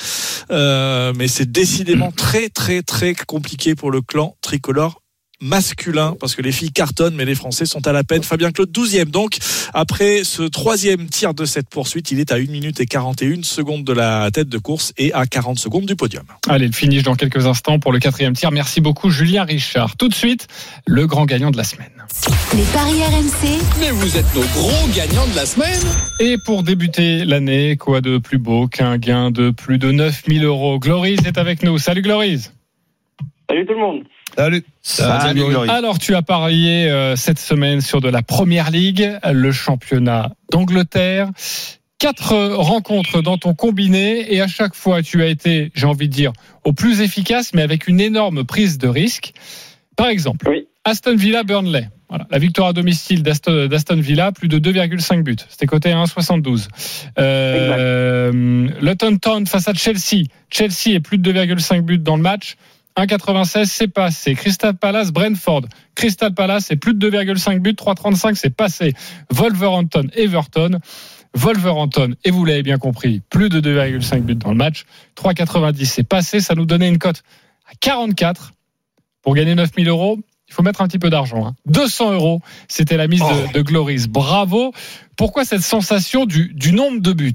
Euh, mais c'est décidément très très très compliqué pour le clan tricolore masculin parce que les filles cartonnent mais les Français sont à la peine. Fabien Claude 12e donc après ce troisième tir de cette poursuite il est à 1 minute et 41 secondes de la tête de course et à 40 secondes du podium. Allez, le finish dans quelques instants pour le quatrième tir. Merci beaucoup, Julien Richard. Tout de suite, le grand gagnant de la semaine. Les paris RMC. Mais vous êtes nos gros gagnants de la semaine. Et pour débuter l'année, quoi de plus beau qu'un gain de plus de 9000 euros? Glorise est avec nous. Salut Glorise. Salut tout le monde. Salut. Salut. Alors, tu as parié euh, cette semaine sur de la Première Ligue, le championnat d'Angleterre. quatre euh, rencontres dans ton combiné et à chaque fois tu as été, j'ai envie de dire, au plus efficace, mais avec une énorme prise de risque. Par exemple, Aston Villa Burnley. Voilà, la victoire à domicile d'Aston d'Aston Villa, plus de 2,5 buts. C'était coté à 1,72. Euh, Luton Town face à Chelsea. Chelsea est plus de 2,5 buts dans le match. 1,96 c'est passé. Crystal Palace Brentford. Crystal Palace est plus de 2,5 buts. 3,35 c'est passé. Wolverhampton Everton. Wolverhampton, et vous l'avez bien compris, plus de 2,5 buts dans le match. 3,90 c'est passé. Ça nous donnait une cote à 44. Pour gagner 9000 euros, il faut mettre un petit peu d'argent. hein. 200 euros, c'était la mise de, de Gloris. Bravo. Pourquoi cette sensation du, du nombre de buts?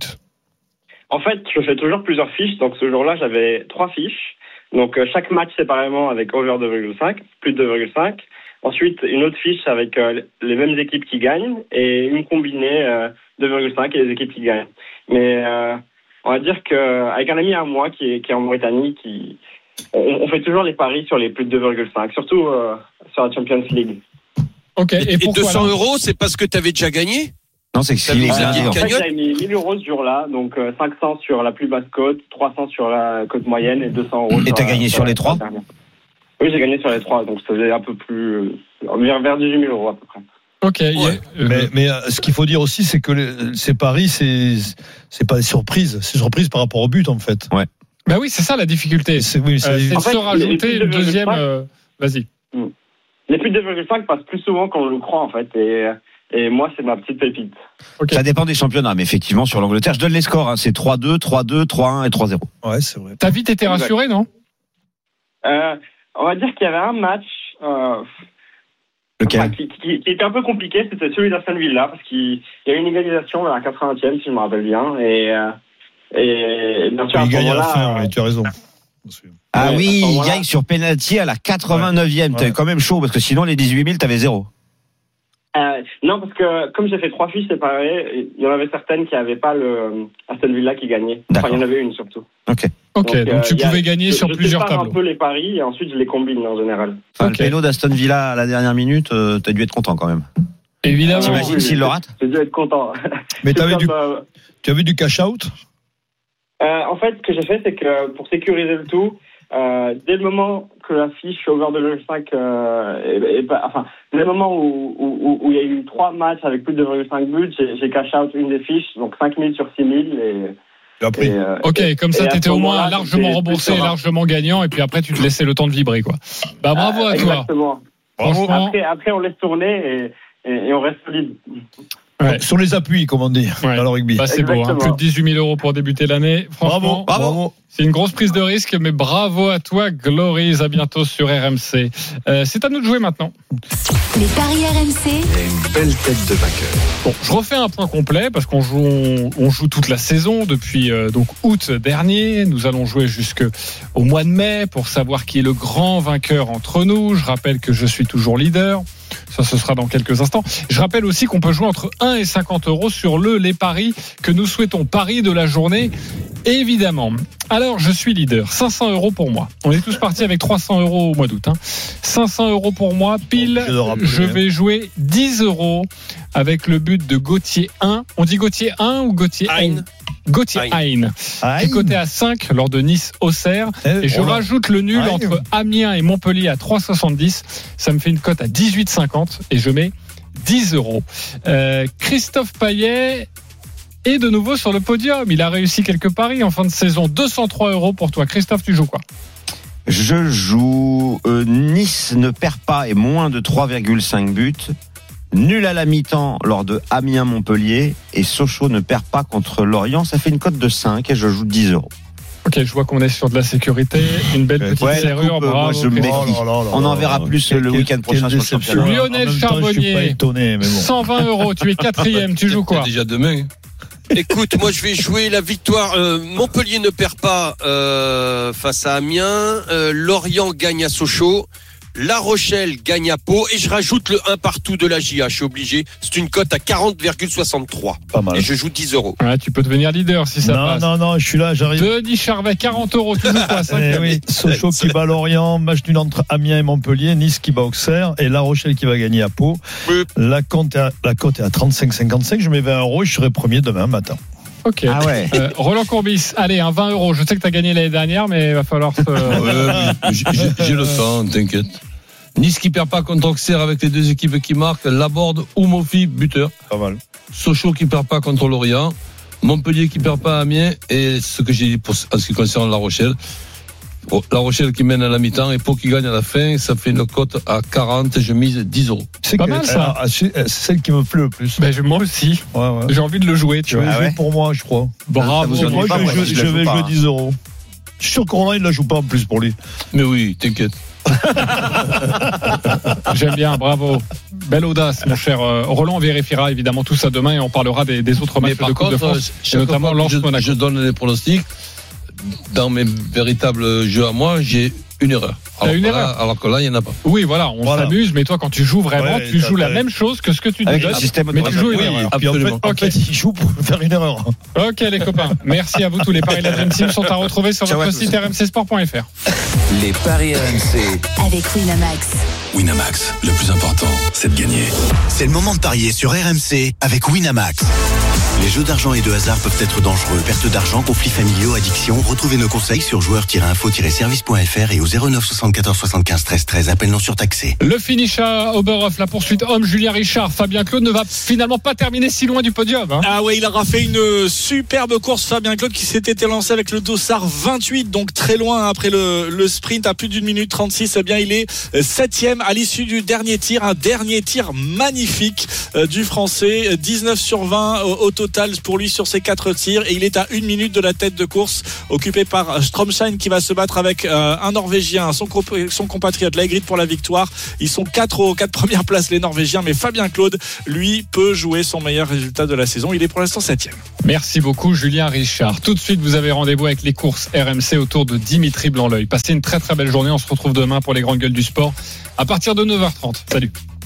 En fait, je fais toujours plusieurs fiches. Donc ce jour-là, j'avais trois fiches. Donc euh, chaque match séparément avec over 2,5, plus de 2,5. Ensuite, une autre fiche avec euh, les mêmes équipes qui gagnent et une combinée euh, 2,5 et les équipes qui gagnent. Mais euh, on va dire que avec un ami à moi qui est, qui est en Mauritanie, qui on, on fait toujours les paris sur les plus de 2,5, surtout euh, sur la Champions League. Ok. Et, 200 euros, c'est parce que tu avais déjà gagné? Non, c'est que s'il est Euh, gagné, en fait, j'avais mis 1000 euros ce jour-là, donc euh, 500 sur la plus basse cote, 300 sur la cote moyenne et 200 euros. Et t'as gagné sur les trois Oui, j'ai gagné sur les trois, donc ça faisait un peu plus euh, vers, vers 18 000 euros à peu près. Ok. mais mais, euh, ce qu'il faut dire aussi, c'est que le- ces paris, c'est c'est pas des surprises, c'est surprise par rapport au but en fait. Ouais. Bah oui, c'est ça la difficulté. C'est oui, Euh, de fait, se les- les rajouter une de deuxième. 2,5, euh, Vas-y. Les plus de 2,5 passent plus souvent qu'on le croit en fait, et, et moi c'est ma petite pépite. Ça dépend des championnats, mais effectivement, sur l'Angleterre, je donne les scores. hein. C'est 3-2, 3-2, 3-1 et 3-0. Ouais, c'est vrai. T'as vite été Exact. rassuré, non? Euh, on va dire qu'il y avait un match euh, Lequel? enfin, qui, qui- qui était un peu compliqué, c'était celui d'Aston Villa, parce qu'il y a eu une égalisation vers la 80e, si je me rappelle bien, et, euh, et bien sûr à Il ce gagne à la moment-là, fin, ouais, tu as raison. Ah Ouais, oui, à il gagne sur penalty à la 89e. T'avais quand même chaud parce que sinon les 18 000, t'avais zéro. Euh, non, parce que comme j'ai fait trois fiches séparées, il y en avait certaines qui n'avaient pas le Aston Villa qui gagnait. Enfin, il y en avait une surtout. Ok. Ok, donc, euh, tu il y a- pouvais gagner je- sur je plusieurs tableaux. un peu les paris et ensuite je les combine en général. Enfin, Le péno d'Aston Villa à la dernière minute, euh, t'as dû être content quand même. Évidemment. T'imagines s'il le rate J'ai dû être content. Mais t'avais du, euh, tu avais du cash out? Euh, en fait, ce que j'ai fait, c'est que pour sécuriser le tout, euh, dès le moment que la fiche over de 2,5, euh, est- est pas- enfin, dès le moment où, où, où- où il y a eu trois matchs avec plus de 2,5 buts, j'ai cash out une des fiches, donc 5 000 sur 6 000. Et, et, euh, Ok, comme ça, t'étais au moins largement remboursé, largement gagnant, et puis après, tu te laissais le temps de vibrer, quoi. Bah, bravo à toi. Exactement. Après, après, on laisse tourner et, et, et on reste solide. Sur les appuis, comme on dit, dans le rugby. Bah, c'est beau, hein. plus de 18 000 euros pour débuter l'année. Franchement, Bravo, bravo. C'est une grosse prise de risque, mais bravo à toi, Glories. À bientôt sur RMC. Euh, c'est à nous de jouer maintenant. Les paris RMC. Une belle tête de vainqueur. Bon, je refais un point complet parce qu'on joue, on, on joue toute la saison depuis euh, donc août dernier. Nous allons jouer jusque au mois de mai pour savoir qui est le grand vainqueur entre nous. Je rappelle que je suis toujours leader. Ça, ce sera dans quelques instants. Je rappelle aussi qu'on peut jouer entre 1 et 50 euros sur le les paris que nous souhaitons. Paris de la journée, évidemment. Alors, je suis leader. 500 euros pour moi. On est tous partis avec 300 euros au mois d'août. hein. 500 euros pour moi. Pile, je vais jouer 10 euros avec le but de Gauthier 1. On dit Gauthier 1 ou Gauthier Hein Gauthier Hein. Qui est coté à 5 lors de Nice-Auxerre. Et je oh rajoute le nul entre Amiens et Montpellier à 3,70. Ça me fait une cote à 18,50 et je mets 10 euros. Euh, Christophe Paillet est de nouveau sur le podium. Il a réussi quelques paris en fin de saison. 203 euros pour toi. Christophe, tu joues quoi? Je joue euh, Nice ne perd pas et moins de 3,5 buts. Nul à la mi-temps lors de Amiens-Montpellier et Sochaux ne perd pas contre Lorient. Ça fait une cote de 5 et je joue 10 euros. Ok, je vois qu'on est sur de la sécurité. Une belle petite Ouais, serrure. coupe, bravo. moi, je me méfie. On en verra plus le week-end prochain sur le championnat. Lionel Charbonnier. 120 euros. Tu es quatrième. Tu joues quoi? Déjà demain. Écoute, moi je vais jouer la victoire. Euh, Montpellier ne perd pas euh, face à Amiens. Euh, Lorient gagne à Sochaux. La Rochelle gagne à Pau. Et je rajoute le 1 partout de la JA. Je suis obligé. C'est une cote à 40,63. Pas mal. Et je joue 10 euros. Ouais, tu peux devenir leader si ça non, passe. non, non, je suis là, j'arrive. Denis Charvet, 40 euros. Quoi Eh cinquième oui, Sochaux qui bat Lorient, match nul entre Amiens et Montpellier, Nice qui bat Auxerre et La Rochelle qui va gagner à Pau. La cote est à, la cote est à 35,55. Je mets 20 euros et je serai premier demain matin. Ok. Ah ouais. Euh, Roland Courbis, allez, un 20 euros. Je sais que tu as gagné l'année dernière, mais il va falloir se. Ouais, j'ai- le temps, t'inquiète. Nice qui perd pas contre Auxerre avec les deux équipes qui marquent. Laborde ou Mofi, buteur. Pas mal. Sochaux qui perd pas contre Lorient. Montpellier qui perd pas à Amiens. Et ce que j'ai dit pour, en ce qui concerne La Rochelle. Oh, La Rochelle qui mène à la mi-temps et Pau qui gagne à la fin. Ça fait une cote à 40. Je mise 10 euros. C'est Pas mal, ça. ah, C'est c'est celle qui me plaît le plus. Ben, je- moi aussi. Ouais, ouais. J'ai envie de le jouer, tu Je vais vois. Ah jouer ouais pour moi, je crois. Bravo. Vous Moi, pas, je, vais pas, jouer hein. 10 euros. Je suis sûr que Roland, il la joue pas en plus pour lui. Mais oui, t'inquiète. J'aime bien, bravo. Belle audace, mon cher euh, Roland. On vérifiera évidemment tout ça demain et on parlera des, des autres matchs de Coupe de contre, France, notamment je, je donne les pronostics. Dans mes véritables jeux à moi, j'ai une erreur. Alors, une que erreur là, alors que là, il n'y en a pas. Oui, voilà, on Voilà. s'amuse, mais toi, quand tu joues vraiment, Ouais, tu joues la même chose que ce que tu nous Avec donnes. le système mais tu joues une Oui, erreur. et puis en fait, Absolument. en fait, il joue pour faire une erreur. Ok, les copains. Merci à vous. Tous les paris de la Dream Team sont à retrouver sur votre site rmcsport.fr. Les paris RMC. Avec Winamax. Winamax, le plus important, c'est de gagner. C'est le moment de parier sur RMC avec Winamax. Les jeux d'argent et de hasard peuvent être dangereux. Perte d'argent, conflits familiaux, addiction. Retrouvez nos conseils sur joueurs-info-service.fr et au 09 74 75 13 13. Appel non surtaxé. Le finish à Oberhof, la poursuite homme, Julien Richard. Fabien Claude ne va finalement pas terminer si loin du podium. hein. Ah ouais, il aura fait une superbe course Fabien Claude qui s'était lancé avec le dossard 28, donc très loin après le, le sprint à plus d'une minute 36. Eh bien, il est septième à l'issue du dernier tir, un dernier tir magnifique euh, du Français, 19 sur 20 au, au total pour lui sur ses quatre tirs et il est à une minute de la tête de course occupé par Stromschein qui va se battre avec euh, un Norvégien, son, comp- son compatriote Laigrit pour la victoire. Ils sont quatre aux quatre premières places les Norvégiens, mais Fabien Claude lui peut jouer son meilleur résultat de la saison. Il est pour l'instant septième. Merci beaucoup, Julien Richard. Tout de suite, vous avez rendez-vous avec les courses RMC autour de Dimitri Blanc-L'œil. Passez une très très belle journée. On se retrouve demain pour les grandes gueules du sport à partir de 9h30. Salut.